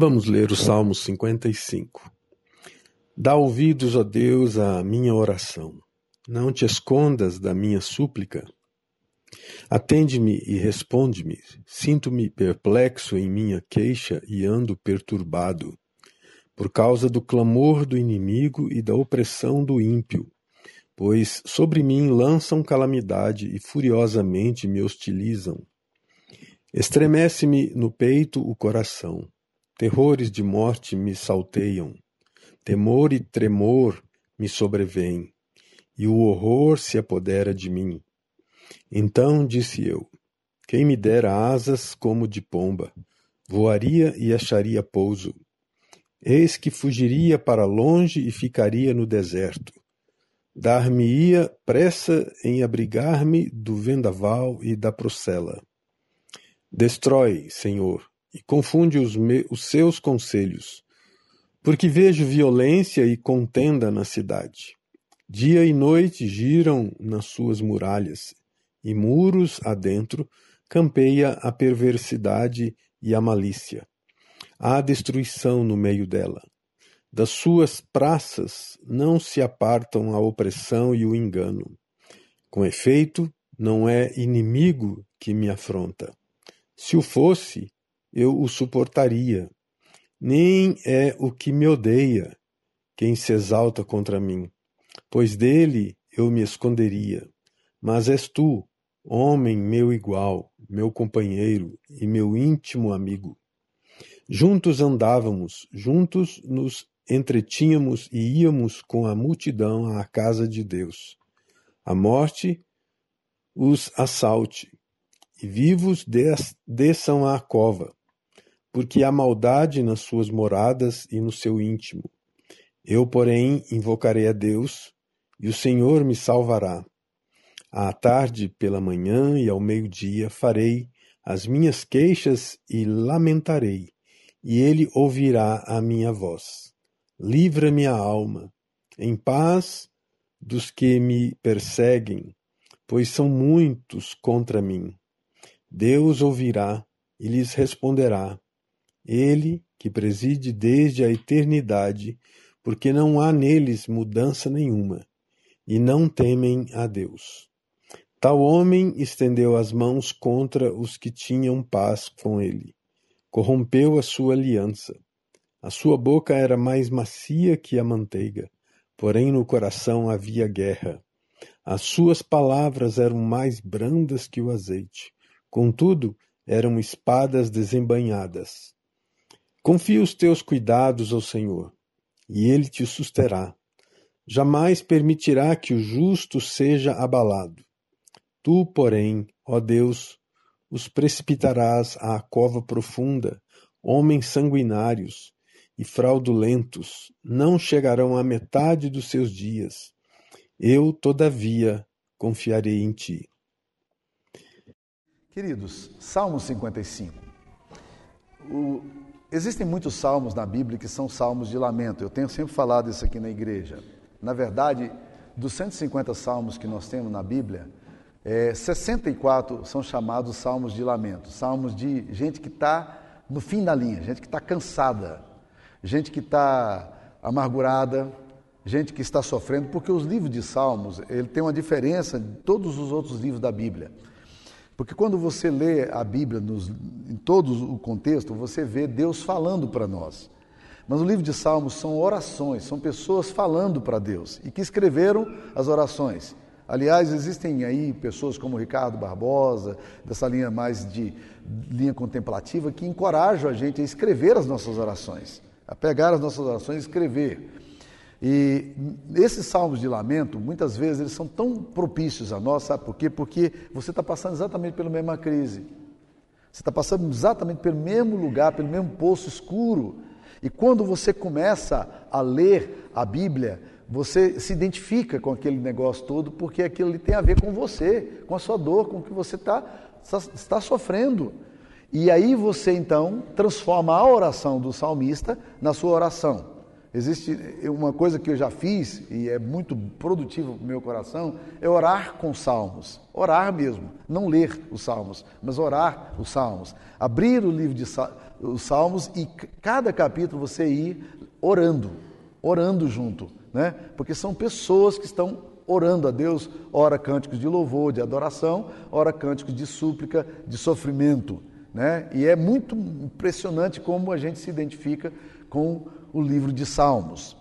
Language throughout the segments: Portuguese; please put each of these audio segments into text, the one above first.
Vamos ler o Salmo 55. Dá ouvidos, ó Deus, à minha oração. Não te escondas da minha súplica. Atende-me e responde-me. Sinto-me perplexo em minha queixa e ando perturbado, por causa do clamor do inimigo e da opressão do ímpio. Pois sobre mim lançam calamidade e furiosamente me hostilizam. Estremece-me no peito o coração. Terrores de morte me salteiam. Temor e tremor me sobrevêm, e o horror se apodera de mim. Então disse eu: Quem me dera asas como de pomba, voaria e acharia pouso. Eis que fugiria para longe e ficaria no deserto. Dar-me-ia pressa em abrigar-me do vendaval e da procela. Destrói, Senhor, e confunde os, me, os seus conselhos, porque vejo violência e contenda na cidade. Dia e noite giram nas suas muralhas, e muros adentro campeia a perversidade e a malícia. Há destruição no meio dela. Das suas praças não se apartam a opressão e o engano. Com efeito, não é inimigo que me afronta. Se o fosse, eu o suportaria. Nem é o que me odeia quem se exalta contra mim, pois dele eu me esconderia. Mas és tu, homem meu igual, meu companheiro e meu íntimo amigo. Juntos andávamos, juntos nos entretínhamos e íamos com a multidão à casa de Deus. A morte os assalte, e vivos desçam à cova porque há maldade nas suas moradas e no seu íntimo. Eu, porém, invocarei a Deus, e o Senhor me salvará. À tarde, pela manhã e ao meio-dia farei as minhas queixas e lamentarei, e ele ouvirá a minha voz. Livra minha alma, em paz dos que me perseguem, pois são muitos contra mim. Deus ouvirá e lhes responderá ele que preside desde a eternidade, porque não há neles mudança nenhuma, e não temem a Deus. Tal homem estendeu as mãos contra os que tinham paz com ele, corrompeu a sua aliança. A sua boca era mais macia que a manteiga, porém no coração havia guerra. As suas palavras eram mais brandas que o azeite, contudo eram espadas desembanhadas. Confia os teus cuidados ao Senhor, e ele te susterá. Jamais permitirá que o justo seja abalado. Tu, porém, ó Deus, os precipitarás à cova profunda, homens sanguinários e fraudulentos, não chegarão à metade dos seus dias. Eu, todavia, confiarei em ti. Queridos, Salmo 55. O, Existem muitos salmos na Bíblia que são salmos de lamento. Eu tenho sempre falado isso aqui na igreja. Na verdade, dos 150 salmos que nós temos na Bíblia, é, 64 são chamados salmos de lamento. Salmos de gente que está no fim da linha, gente que está cansada, gente que está amargurada, gente que está sofrendo, porque os livros de salmos ele tem uma diferença de todos os outros livros da Bíblia. Porque quando você lê a Bíblia nos, em todo o contexto, você vê Deus falando para nós. Mas o livro de Salmos são orações, são pessoas falando para Deus e que escreveram as orações. Aliás, existem aí pessoas como Ricardo Barbosa, dessa linha mais de linha contemplativa, que encorajam a gente a escrever as nossas orações, a pegar as nossas orações e escrever. E esses salmos de lamento, muitas vezes, eles são tão propícios a nós, sabe por quê? Porque você está passando exatamente pela mesma crise. Você está passando exatamente pelo mesmo lugar, pelo mesmo poço escuro. E quando você começa a ler a Bíblia, você se identifica com aquele negócio todo, porque aquilo ali tem a ver com você, com a sua dor, com o que você está, está sofrendo. E aí você então transforma a oração do salmista na sua oração. Existe uma coisa que eu já fiz e é muito produtivo para o meu coração, é orar com salmos. Orar mesmo, não ler os salmos, mas orar os salmos. Abrir o livro de os salmos e cada capítulo você ir orando, orando junto, né? Porque são pessoas que estão orando a Deus, ora cânticos de louvor, de adoração, ora cânticos de súplica, de sofrimento. Né? E é muito impressionante como a gente se identifica com o livro de Salmos.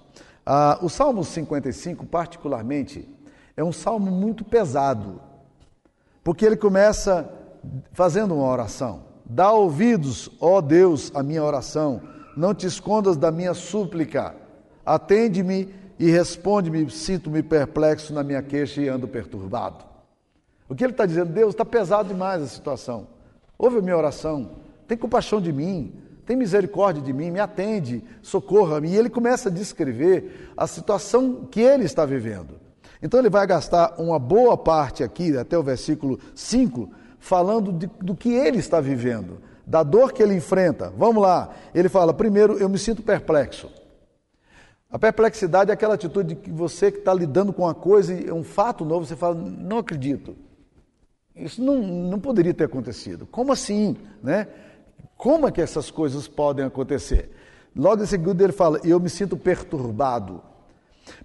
Ah, o Salmo 55, particularmente, é um salmo muito pesado, porque ele começa fazendo uma oração. Dá ouvidos, ó Deus, à minha oração, não te escondas da minha súplica, atende-me e responde-me, sinto-me perplexo na minha queixa e ando perturbado. O que ele está dizendo? Deus, está pesado demais a situação. Ouve a minha oração, tem compaixão de mim, tem misericórdia de mim, me atende, socorra-me. E ele começa a descrever a situação que ele está vivendo. Então ele vai gastar uma boa parte aqui, até o versículo 5, falando de, do que ele está vivendo, da dor que ele enfrenta. Vamos lá. Ele fala: primeiro, eu me sinto perplexo. A perplexidade é aquela atitude que você que está lidando com uma coisa e é um fato novo, você fala, não acredito. Isso não, não poderia ter acontecido. Como assim? Né? Como é que essas coisas podem acontecer? Logo em seguida ele fala, eu me sinto perturbado.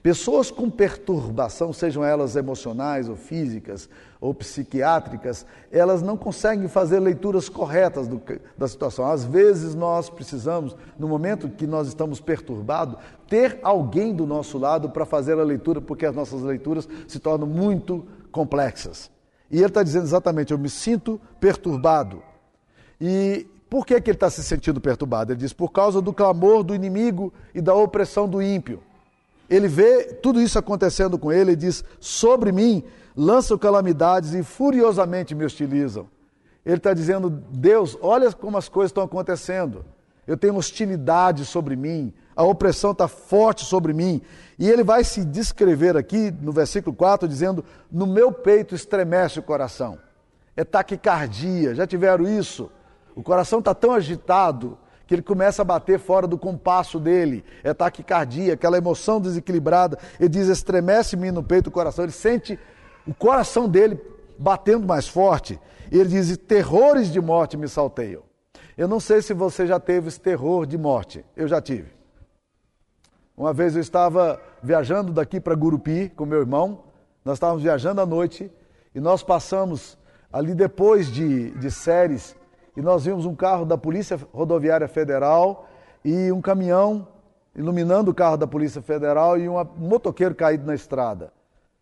Pessoas com perturbação, sejam elas emocionais ou físicas ou psiquiátricas, elas não conseguem fazer leituras corretas do, da situação. Às vezes nós precisamos, no momento que nós estamos perturbados, ter alguém do nosso lado para fazer a leitura, porque as nossas leituras se tornam muito complexas. E ele está dizendo exatamente: eu me sinto perturbado. E por que, que ele está se sentindo perturbado? Ele diz: por causa do clamor do inimigo e da opressão do ímpio. Ele vê tudo isso acontecendo com ele e diz: Sobre mim lançam calamidades e furiosamente me hostilizam. Ele está dizendo: Deus, olha como as coisas estão acontecendo. Eu tenho hostilidade sobre mim, a opressão está forte sobre mim. E ele vai se descrever aqui no versículo 4, dizendo: No meu peito estremece o coração. É taquicardia, já tiveram isso? O coração está tão agitado que ele começa a bater fora do compasso dele. É taquicardia, aquela emoção desequilibrada. Ele diz: estremece-me no peito o coração. Ele sente o coração dele batendo mais forte. E ele diz: terrores de morte me salteiam. Eu não sei se você já teve esse terror de morte. Eu já tive. Uma vez eu estava viajando daqui para Gurupi com meu irmão. Nós estávamos viajando à noite e nós passamos ali depois de, de séries e nós vimos um carro da Polícia Rodoviária Federal e um caminhão iluminando o carro da Polícia Federal e um motoqueiro caído na estrada.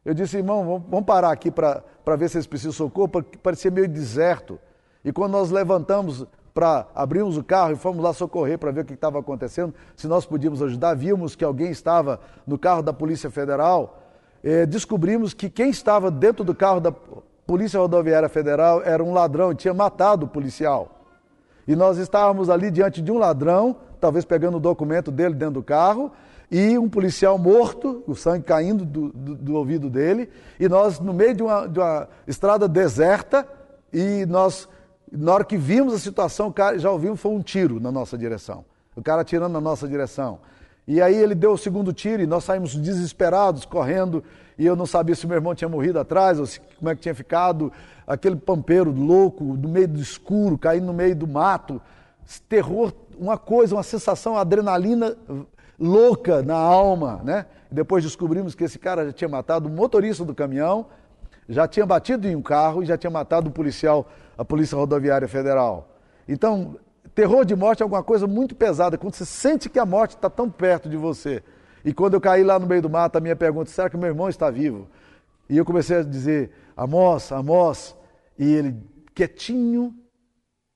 Eu disse, irmão, vamos parar aqui para ver se eles precisam de socorro, porque parecia meio deserto. E quando nós levantamos para abrirmos o carro e fomos lá socorrer para ver o que estava acontecendo, se nós podíamos ajudar, vimos que alguém estava no carro da Polícia Federal, eh, descobrimos que quem estava dentro do carro da Polícia Rodoviária Federal era um ladrão, tinha matado o policial. E nós estávamos ali diante de um ladrão, talvez pegando o documento dele dentro do carro, e um policial morto, o sangue caindo do, do, do ouvido dele, e nós no meio de uma, de uma, estrada deserta, e nós, na hora que vimos a situação, já ouvimos foi um tiro na nossa direção. O cara atirando na nossa direção. E aí ele deu o segundo tiro e nós saímos desesperados, correndo, e eu não sabia se meu irmão tinha morrido atrás ou se, como é que tinha ficado. Aquele pampeiro louco, no meio do escuro, caindo no meio do mato. Terror, uma coisa, uma sensação, adrenalina louca na alma, né? Depois descobrimos que esse cara já tinha matado o motorista do caminhão, já tinha batido em um carro e já tinha matado o policial, a Polícia Rodoviária Federal. Então, terror de morte é alguma coisa muito pesada, quando você sente que a morte está tão perto de você. E quando eu caí lá no meio do mato, a minha pergunta, será que meu irmão está vivo? E eu comecei a dizer, Amós, Amós. E ele, quietinho,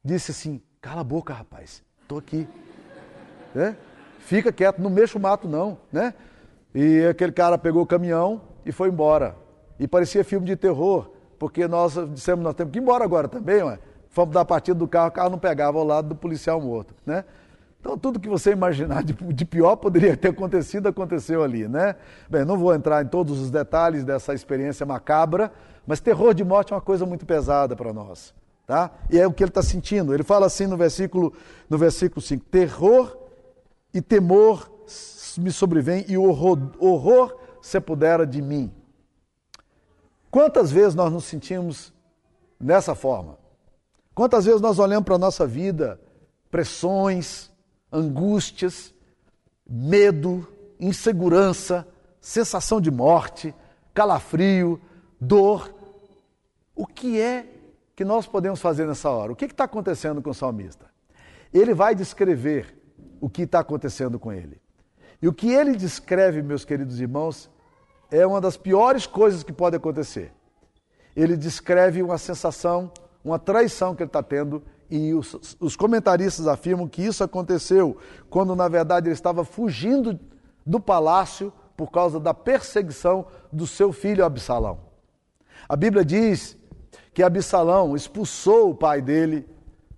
disse assim, cala a boca, rapaz, estou aqui. É? Fica quieto, não mexa o mato não, né? E aquele cara pegou o caminhão e foi embora. E parecia filme de terror, porque nós dissemos, nós temos que ir embora agora também, ué. Fomos dar a partida do carro, o carro não pegava ao lado do policial morto, né? Então, tudo que você imaginar de, de, pior poderia ter acontecido, aconteceu ali, né? Bem, não vou entrar em todos os detalhes dessa experiência macabra, mas terror de morte é uma coisa muito pesada para nós, tá? E é o que ele está sentindo. Ele fala assim no versículo, no versículo 5: terror e temor me sobrevém e horror, horror se apodera de mim. Quantas vezes nós nos sentimos nessa forma? Quantas vezes nós olhamos para a nossa vida pressões, angústias, medo, insegurança, sensação de morte, calafrio, dor. O que é que nós podemos fazer nessa hora? O que está acontecendo com o salmista? Ele vai descrever o que está acontecendo com ele. E o que ele descreve, meus queridos irmãos, é uma das piores coisas que pode acontecer. Ele descreve uma sensação, uma traição que ele está tendo, e os, os, comentaristas afirmam que isso aconteceu quando, na verdade, ele estava fugindo do palácio por causa da perseguição do seu filho Absalão. A Bíblia diz que Absalão expulsou o pai dele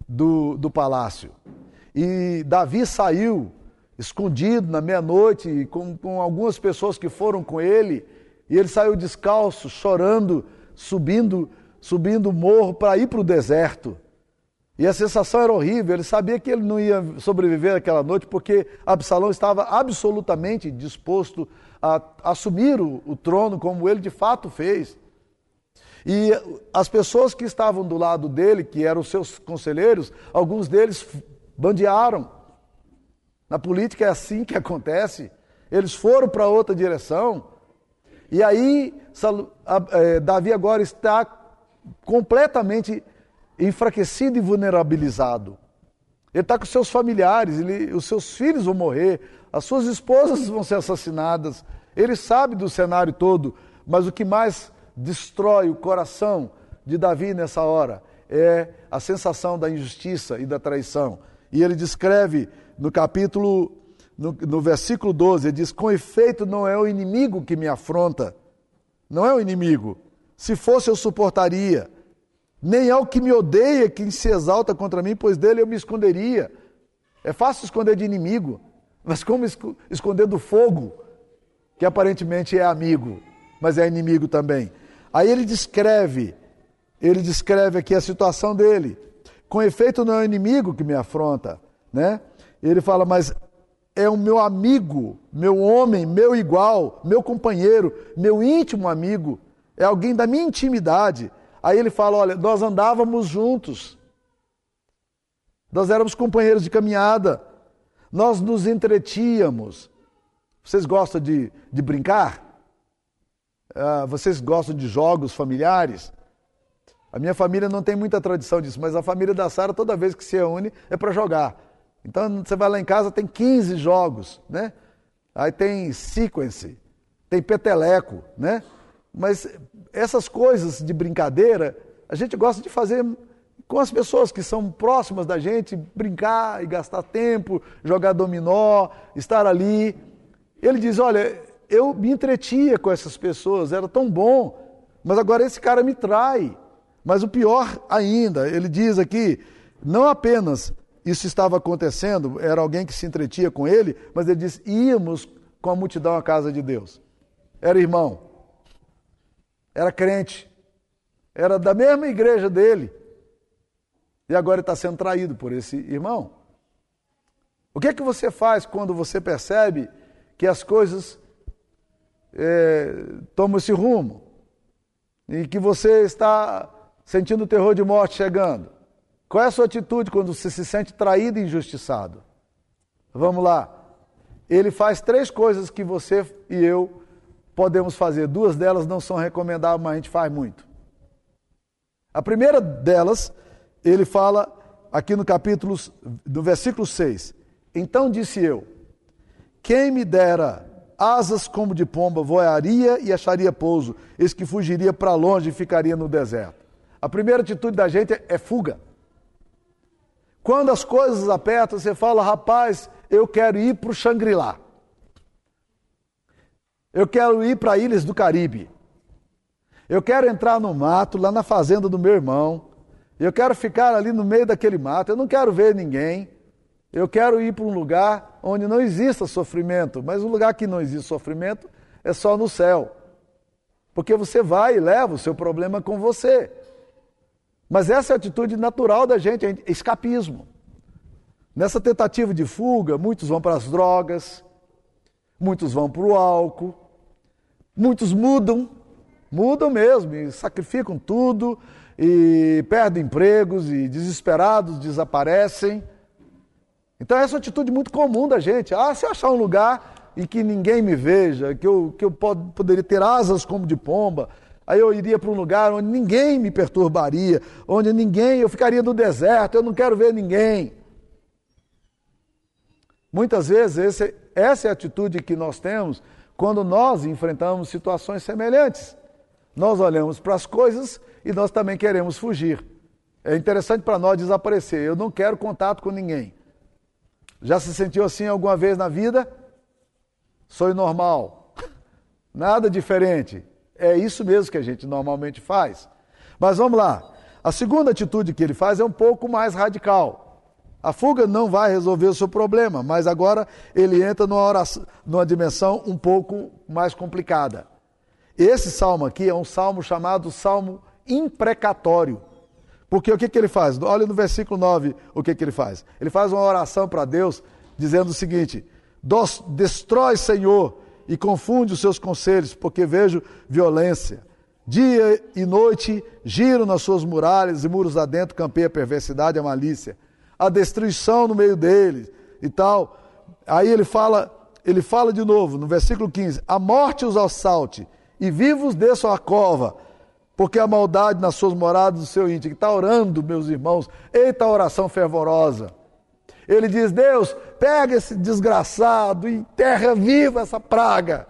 do, do palácio. E Davi saiu escondido na meia-noite com, com algumas pessoas que foram com ele, e ele saiu descalço, chorando, subindo, subindo o morro para ir para o deserto. E a sensação era horrível, ele sabia que ele não ia sobreviver aquela noite, porque Absalão estava absolutamente disposto a assumir o, o trono, como ele de fato fez. E as pessoas que estavam do lado dele, que eram seus conselheiros, alguns deles bandearam. Na política é assim que acontece. Eles foram para outra direção. E aí, é, Davi agora está completamente enfraquecido e vulnerabilizado. Ele está com seus familiares, ele, os seus filhos vão morrer, as suas esposas vão ser assassinadas. Ele sabe do cenário todo, mas o que mais destrói o coração de Davi nessa hora é a sensação da injustiça e da traição. E ele descreve no capítulo, no, no versículo 12, ele diz: Com efeito, não é o inimigo que me afronta, não é o inimigo. Se fosse, eu suportaria. Nem é o que me odeia quem se exalta contra mim, pois dele eu me esconderia. É fácil esconder de inimigo, mas como esconder do fogo, que aparentemente é amigo, mas é inimigo também. Aí ele descreve, ele descreve aqui a situação dele. Com efeito, não é o inimigo que me afronta, né? Ele fala, mas é o meu amigo, meu homem, meu igual, meu companheiro, meu íntimo amigo, é alguém da minha intimidade. Aí ele fala: olha, nós andávamos juntos, nós éramos companheiros de caminhada, nós nos entretínhamos. Vocês gostam de, de brincar? Uh, vocês gostam de jogos familiares? A minha família não tem muita tradição disso, mas a família da Sara, toda vez que se reúne, é para jogar. Então você vai lá em casa, tem 15 jogos, né? Aí tem sequence, tem peteleco, né? Mas essas coisas de brincadeira, a gente gosta de fazer com as pessoas que são próximas da gente, brincar e gastar tempo, jogar dominó, estar ali. Ele diz: Olha, eu me entretia com essas pessoas, era tão bom, mas agora esse cara me trai. Mas o pior ainda, ele diz aqui, não apenas isso estava acontecendo, era alguém que se entretia com ele, mas ele diz: íamos com a multidão à casa de Deus. Era irmão, era crente, era da mesma igreja dele, e agora está sendo traído por esse irmão. O que é que você faz quando você percebe que as coisas é, tomam esse rumo e que você está sentindo o terror de morte chegando? Qual é a sua atitude quando você se sente traído e injustiçado? Vamos lá. Ele faz três coisas que você e eu podemos fazer. Duas delas não são recomendáveis, mas a gente faz muito. A primeira delas, ele fala aqui no capítulo, no versículo 6. Então disse eu: Quem me dera asas como de pomba, voaria e acharia pouso, eis que fugiria para longe e ficaria no deserto. A primeira atitude da gente é fuga. Quando as coisas apertam, você fala, rapaz, eu quero ir para o Xangri-Lá. Eu quero ir para ilhas do Caribe. Eu quero entrar no mato, lá na fazenda do meu irmão. Eu quero ficar ali no meio daquele mato. Eu não quero ver ninguém. Eu quero ir para um lugar onde não exista sofrimento. Mas um lugar que não existe sofrimento é só no céu. Porque você vai e leva o seu problema com você. Mas essa é a atitude natural da gente, é escapismo. Nessa tentativa de fuga, muitos vão para as drogas, muitos vão para o álcool, muitos mudam, mudam mesmo, e sacrificam tudo, e perdem empregos, e desesperados desaparecem. Então essa é uma atitude muito comum da gente. Ah, se eu achar um lugar em que ninguém me veja, que eu, que eu pod poderia ter asas como de pomba, aí eu iria para um lugar onde ninguém me perturbaria, onde ninguém, eu ficaria no deserto, eu não quero ver ninguém. Muitas vezes esse, essa é a atitude que nós temos quando nós enfrentamos situações semelhantes. Nós olhamos para as coisas e nós também queremos fugir. É interessante para nós desaparecer. Eu não quero contato com ninguém. Já se sentiu assim alguma vez na vida? Sou normal. Nada diferente. É isso mesmo que a gente normalmente faz. Mas vamos lá. A segunda atitude que ele faz é um pouco mais radical. A fuga não vai resolver o seu problema, mas agora ele entra numa, oração, numa dimensão um pouco mais complicada. Esse salmo aqui é um salmo chamado salmo imprecatório. Porque o que, que ele faz? Olha no versículo 9 o que, que ele faz. Ele faz uma oração para Deus dizendo o seguinte: Destrói, Senhor, e confunde os seus conselhos, porque vejo violência. Dia e noite giro nas suas muralhas e muros adentro campeia a perversidade e a malícia. A destruição no meio deles e tal. Aí ele fala, ele fala de novo no versículo 15: A morte os assalte e vivos desçam a cova porque a maldade nas suas moradas do seu íntimo. Está orando, meus irmãos, eita oração fervorosa. Ele diz: Deus, pega esse desgraçado e enterra viva essa praga.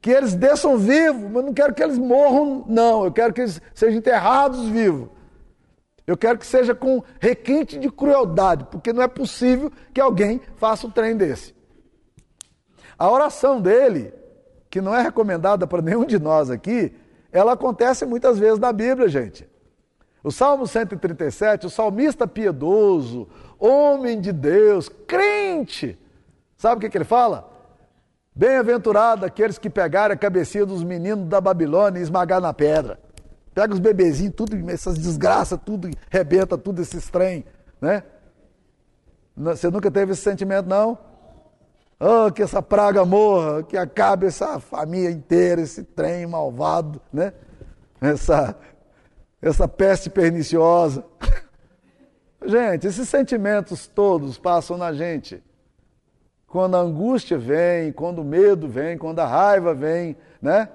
Que eles desçam vivos, mas não quero que eles morram, não. Eu quero que eles sejam enterrados vivos. Eu quero que seja com requinte de crueldade, porque não é possível que alguém faça um trem desse. A oração dele que não é recomendada para nenhum de nós aqui, ela acontece muitas vezes na Bíblia, gente. O Salmo 137, o salmista piedoso, homem de Deus, crente, sabe o que, que ele fala? Bem-aventurado aqueles que pegarem a cabecinha dos meninos da Babilônia e esmagar na pedra. Pega os bebezinhos, tudo, essas desgraças, tudo, rebenta tudo esse trem, né? Você nunca teve esse sentimento, não? Oh, que essa praga morra, que acabe essa família inteira, esse trem malvado, né? Essa, essa peste perniciosa. Gente, esses sentimentos todos passam na gente. Quando a angústia vem, quando o medo vem, quando a raiva vem, né?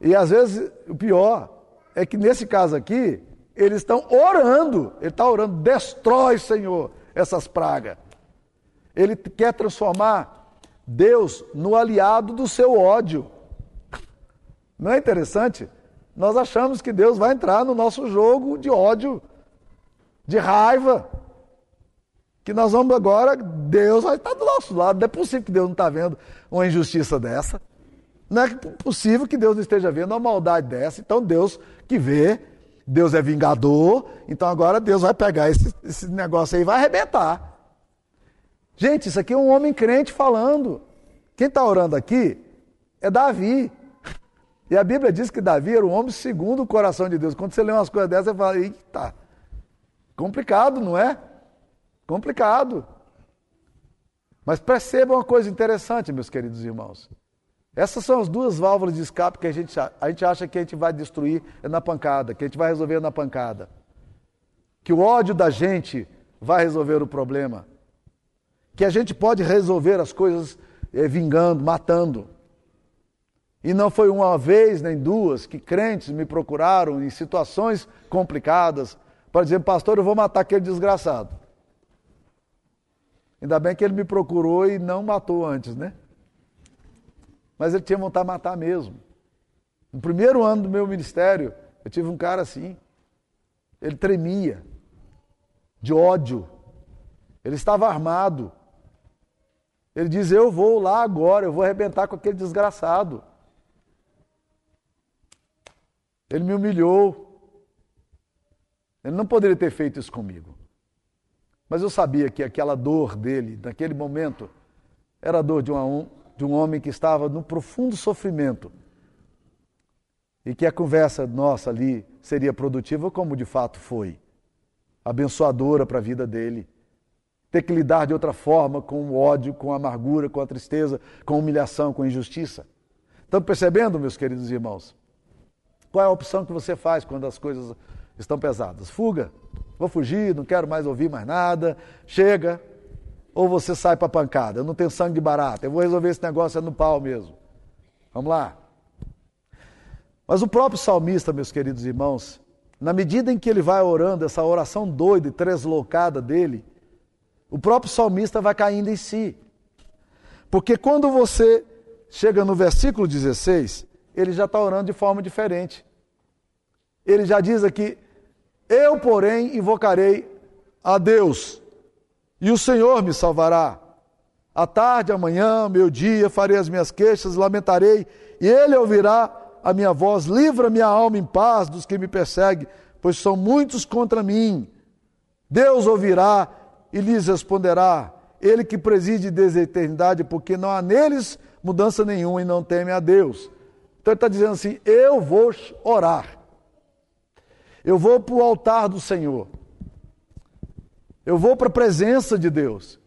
E às vezes, o pior é que nesse caso aqui, eles estão orando. Ele está orando, destrói, Senhor, essas pragas. Ele quer transformar Deus no aliado do seu ódio. Não é interessante? Nós achamos que Deus vai entrar no nosso jogo de ódio, de raiva. Que nós vamos agora, Deus vai estar do nosso lado. Não é possível que Deus não está vendo uma injustiça dessa. Não é possível que Deus não esteja vendo uma maldade dessa. Então Deus que vê, Deus é vingador. Então agora Deus vai pegar esse, esse negócio aí e vai arrebentar. Gente, isso aqui é um homem crente falando. Quem está orando aqui é Davi. E a Bíblia diz que Davi era um homem segundo o coração de Deus. Quando você lê umas coisas dessas, você fala, eita, complicado, não é? Complicado. Mas perceba uma coisa interessante, meus queridos irmãos. Essas são as duas válvulas de escape que a gente, a gente acha que a gente vai destruir na pancada, que a gente vai resolver na pancada. Que o ódio da gente vai resolver o problema que a gente pode resolver as coisas é, vingando, matando. E não foi uma vez nem duas que crentes me procuraram em situações complicadas para dizer, pastor, eu vou matar aquele desgraçado. Ainda bem que ele me procurou e não matou antes, né? Mas ele tinha vontade de matar mesmo. No primeiro ano do meu ministério, eu tive um cara assim. Ele tremia de ódio. Ele estava armado. Ele diz: Eu vou lá agora, eu vou arrebentar com aquele desgraçado. Ele me humilhou. Ele não poderia ter feito isso comigo. Mas eu sabia que aquela dor dele, naquele momento, era a dor de um, de um homem que estava no profundo sofrimento. E que a conversa nossa ali seria produtiva, como de fato foi abençoadora para a vida dele ter que lidar de outra forma com o ódio, com a amargura, com a tristeza, com a humilhação, com a injustiça. Estão percebendo, meus queridos irmãos? Qual é a opção que você faz quando as coisas estão pesadas. Fuga. Vou fugir, não quero mais ouvir mais nada. Chega. Ou você sai para pancada. Eu não tenho sangue de barata. Eu vou resolver esse negócio é no pau mesmo. Vamos lá. Mas o próprio salmista, meus queridos irmãos, na medida em que ele vai orando, essa oração doida e treslocada dele, o próprio salmista vai caindo em si. Porque quando você chega no versículo 16, ele já está orando de forma diferente. Ele já diz aqui: Eu, porém, invocarei a Deus, e o Senhor me salvará. À tarde, amanhã, meu dia, farei as minhas queixas, lamentarei, e ele ouvirá a minha voz, livra minha alma em paz dos que me perseguem, pois são muitos contra mim. Deus ouvirá e lhes responderá. Ele que preside desde a eternidade, porque não há neles mudança nenhuma e não teme a Deus. Então ele está dizendo assim: eu vou orar. Eu vou para o altar do Senhor. Eu vou para a presença de Deus.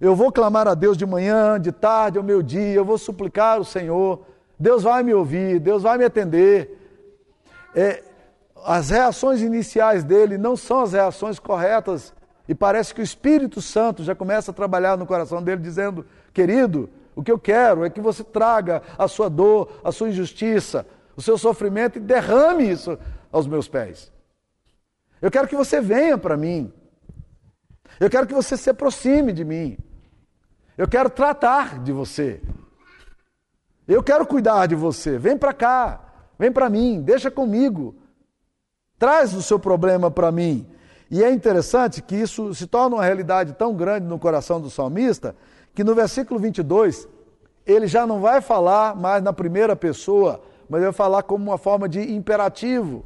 Eu vou clamar a Deus de manhã, de tarde, ao meu dia. Eu vou suplicar o Senhor. Deus vai me ouvir, Deus vai me atender. É, as reações iniciais dele não são as reações corretas. E parece que o Espírito Santo já começa a trabalhar no coração dele, dizendo: Querido, o que eu quero é que você traga a sua dor, a sua injustiça, o seu sofrimento e derrame isso aos meus pés. Eu quero que você venha para mim. Eu quero que você se aproxime de mim. Eu quero tratar de você. Eu quero cuidar de você. Vem para cá. Vem para mim. Deixa comigo. Traz o seu problema para mim. E é interessante que isso se torna uma realidade tão grande no coração do salmista que no versículo 22 ele já não vai falar mais na primeira pessoa, mas vai falar como uma forma de imperativo.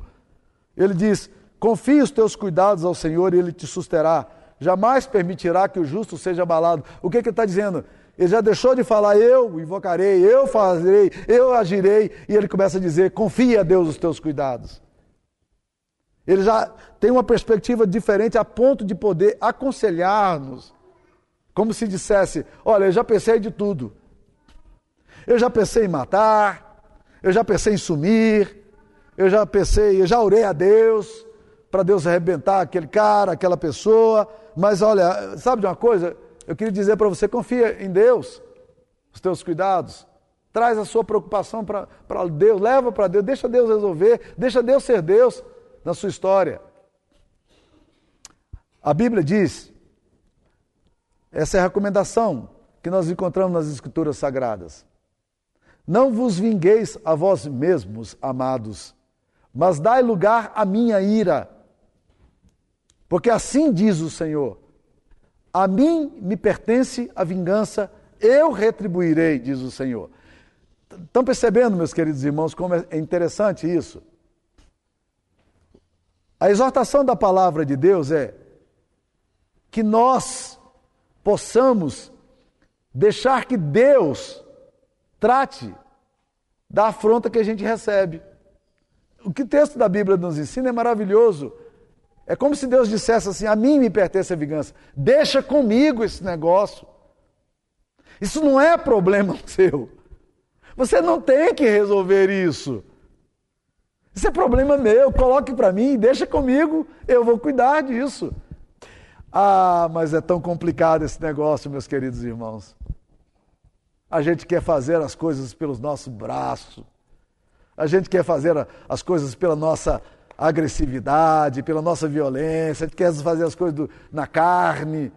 Ele diz: Confie os teus cuidados ao Senhor e ele te susterá. Jamais permitirá que o justo seja abalado. O que, que ele está dizendo? Ele já deixou de falar eu invocarei, eu farei, eu agirei, e ele começa a dizer: confia a Deus os teus cuidados. Ele já tem uma perspectiva diferente a ponto de poder aconselhar-nos como se dissesse: Olha, eu já pensei de tudo. Eu já pensei em matar, eu já pensei em sumir, eu já pensei, eu já orei a Deus para Deus arrebentar aquele cara, aquela pessoa. Mas olha, sabe de uma coisa? Eu queria dizer para você: confia em Deus, os teus cuidados. Traz a sua preocupação para Deus, leva para Deus, deixa Deus resolver, deixa Deus ser Deus na sua história. A Bíblia diz essa é a recomendação que nós encontramos nas Escrituras Sagradas. Não vos vingueis a vós mesmos, amados, mas dai lugar à minha ira. Porque assim diz o Senhor: A mim me pertence a vingança, eu retribuirei, diz o Senhor. Estão percebendo, meus queridos irmãos, como é interessante isso? A exortação da palavra de Deus é que nós possamos deixar que Deus trate da afronta que a gente recebe. O que o texto da Bíblia nos ensina é maravilhoso. É como se Deus dissesse assim: a mim me pertence a vingança, deixa comigo esse negócio. Isso não é problema seu. Você não tem que resolver isso. Isso é problema meu, coloque para mim, deixa comigo, eu vou cuidar disso. Ah, mas é tão complicado esse negócio, meus queridos irmãos. A gente quer fazer as coisas pelos nossos braços. A gente quer fazer as coisas pela nossa agressividade, pela nossa violência. A gente quer fazer as coisas do, na carne.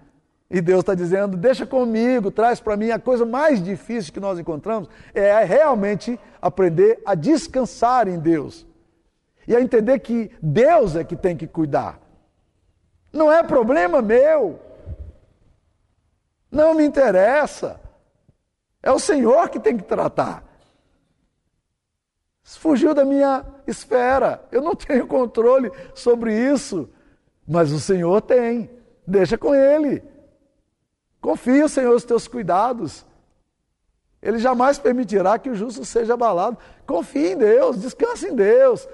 E Deus está dizendo: deixa comigo, traz para mim. A coisa mais difícil que nós encontramos é realmente aprender a descansar em Deus e a entender que Deus é que tem que cuidar. Não é problema meu. Não me interessa. É o Senhor que tem que tratar. Fugiu da minha esfera. Eu não tenho controle sobre isso. Mas o Senhor tem. Deixa com Ele. Confia, Senhor, os teus cuidados. Ele jamais permitirá que o justo seja abalado. Confie em Deus, descanse em Deus.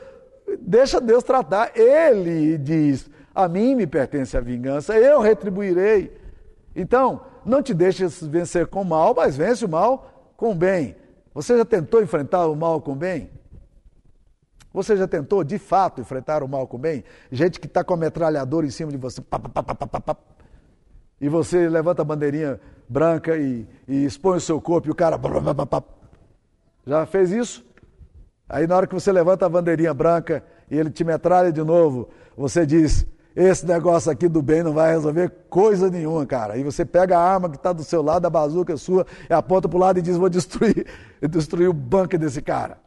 Deixa Deus tratar. Ele diz: a mim me pertence a vingança, eu retribuirei. Então, não te deixes vencer com o mal, mas vence o mal com o bem. Você já tentou enfrentar o mal com o bem? Você já tentou, de fato, enfrentar o mal com o bem? Gente que está com a metralhadora em cima de você, pá, pá, pá, e você levanta a bandeirinha branca e, e expõe o seu corpo e o cara. Já fez isso? Aí na hora que você levanta a bandeirinha branca e ele te metralha de novo, você diz: esse negócio aqui do bem não vai resolver coisa nenhuma, cara. E você pega a arma que está do seu lado, a bazuca é sua, e aponta para o lado e diz: vou destruir, destruir o bunker desse cara.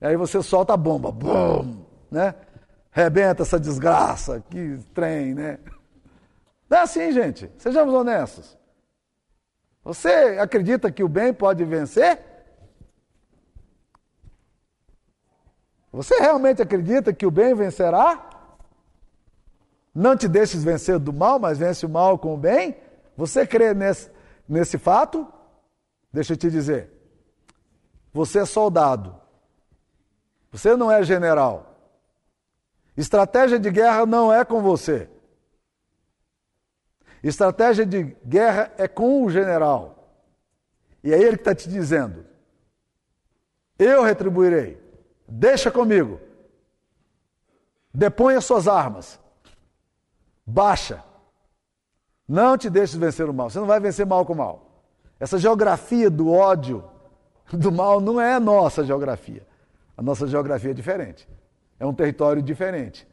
Aí você solta a bomba, bum, né? Rebenta essa desgraça, que trem, né? Não é assim, gente. Sejamos honestos. Você acredita que o bem pode vencer? Você realmente acredita que o bem vencerá? Não te deixes vencer do mal, mas vence o mal com o bem? Você crê nesse, nesse fato? Deixa eu te dizer. Você é soldado. Você não é general. Estratégia de guerra não é com você. Estratégia de guerra é com o general. E é ele que está te dizendo: eu retribuirei. Deixa comigo. As suas armas. Baixa. Não te deixes vencer o mal. Você não vai vencer mal com mal. Essa geografia do ódio, do mal, não é nossa geografia. A nossa geografia é diferente. É um território diferente.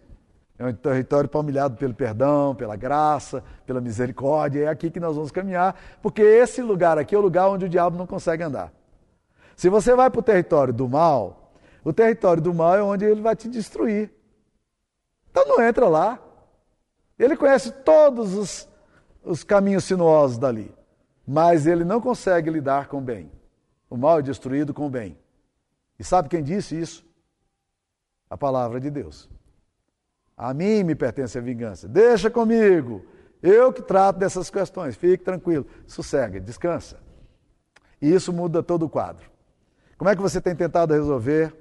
É um território palmilhado pelo perdão, pela graça, pela misericórdia. É aqui que nós vamos caminhar, porque esse lugar aqui é o lugar onde o diabo não consegue andar. Se você vai para o território do mal, o território do mal é onde ele vai te destruir. Então não entra lá. Ele conhece todos os, os caminhos sinuosos dali, mas ele não consegue lidar com o bem. O mal é destruído com o bem. E sabe quem disse isso? A palavra de Deus. A mim me pertence a vingança. Deixa comigo. Eu que trato dessas questões. Fique tranquilo. Sossega, descansa. E isso muda todo o quadro. Como é que você tem tentado resolver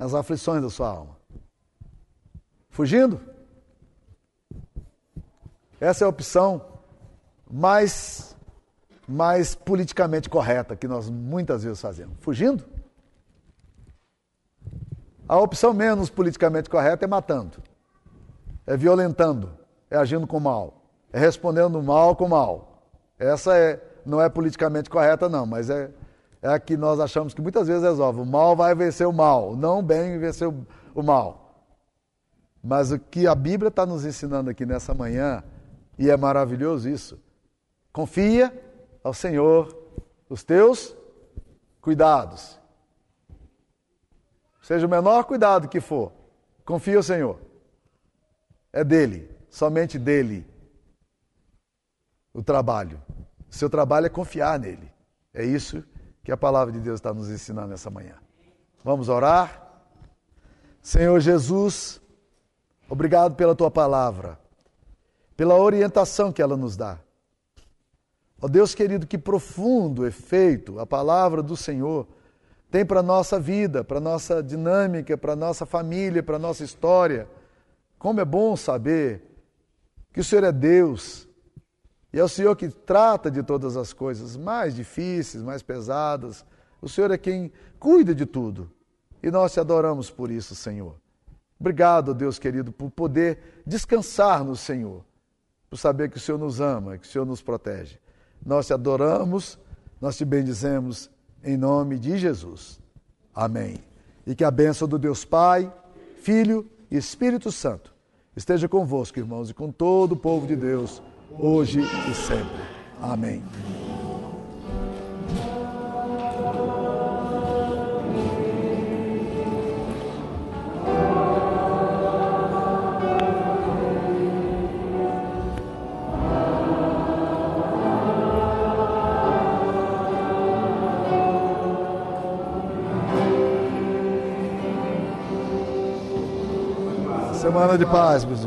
as aflições da sua alma? Fugindo? Essa é a opção mais, mais politicamente correta que nós muitas vezes fazemos. Fugindo? A opção menos politicamente correta é matando, é violentando, é agindo com mal, é respondendo mal com mal. Essa é, não é politicamente correta, não, mas é, é a que nós achamos que muitas vezes resolve. O mal vai vencer o mal, não o bem vencer o, o mal. Mas o que a Bíblia está nos ensinando aqui nessa manhã, e é maravilhoso isso, confia ao Senhor os teus cuidados Seja o menor cuidado que for, confia o Senhor. É dele, somente dele o trabalho. O seu trabalho é confiar nele. É isso que a palavra de Deus está nos ensinando nessa manhã. Vamos orar? Senhor Jesus, obrigado pela tua palavra, pela orientação que ela nos dá. Ó Deus querido, que profundo efeito a palavra do Senhor tem para a nossa vida, para a nossa dinâmica, para a nossa família, para a nossa história. Como é bom saber que o Senhor é Deus e é o Senhor que trata de todas as coisas mais difíceis, mais pesadas. O Senhor é quem cuida de tudo e nós te adoramos por isso, Senhor. Obrigado, Deus querido, por poder descansar no Senhor, por saber que o Senhor nos ama, que o Senhor nos protege. Nós te adoramos, nós te bendizemos em nome de Jesus. Amém. E que a bênção do Deus Pai, Filho e Espírito Santo esteja convosco, irmãos, e com todo o povo de Deus, hoje e sempre. Amém. De paz, meus.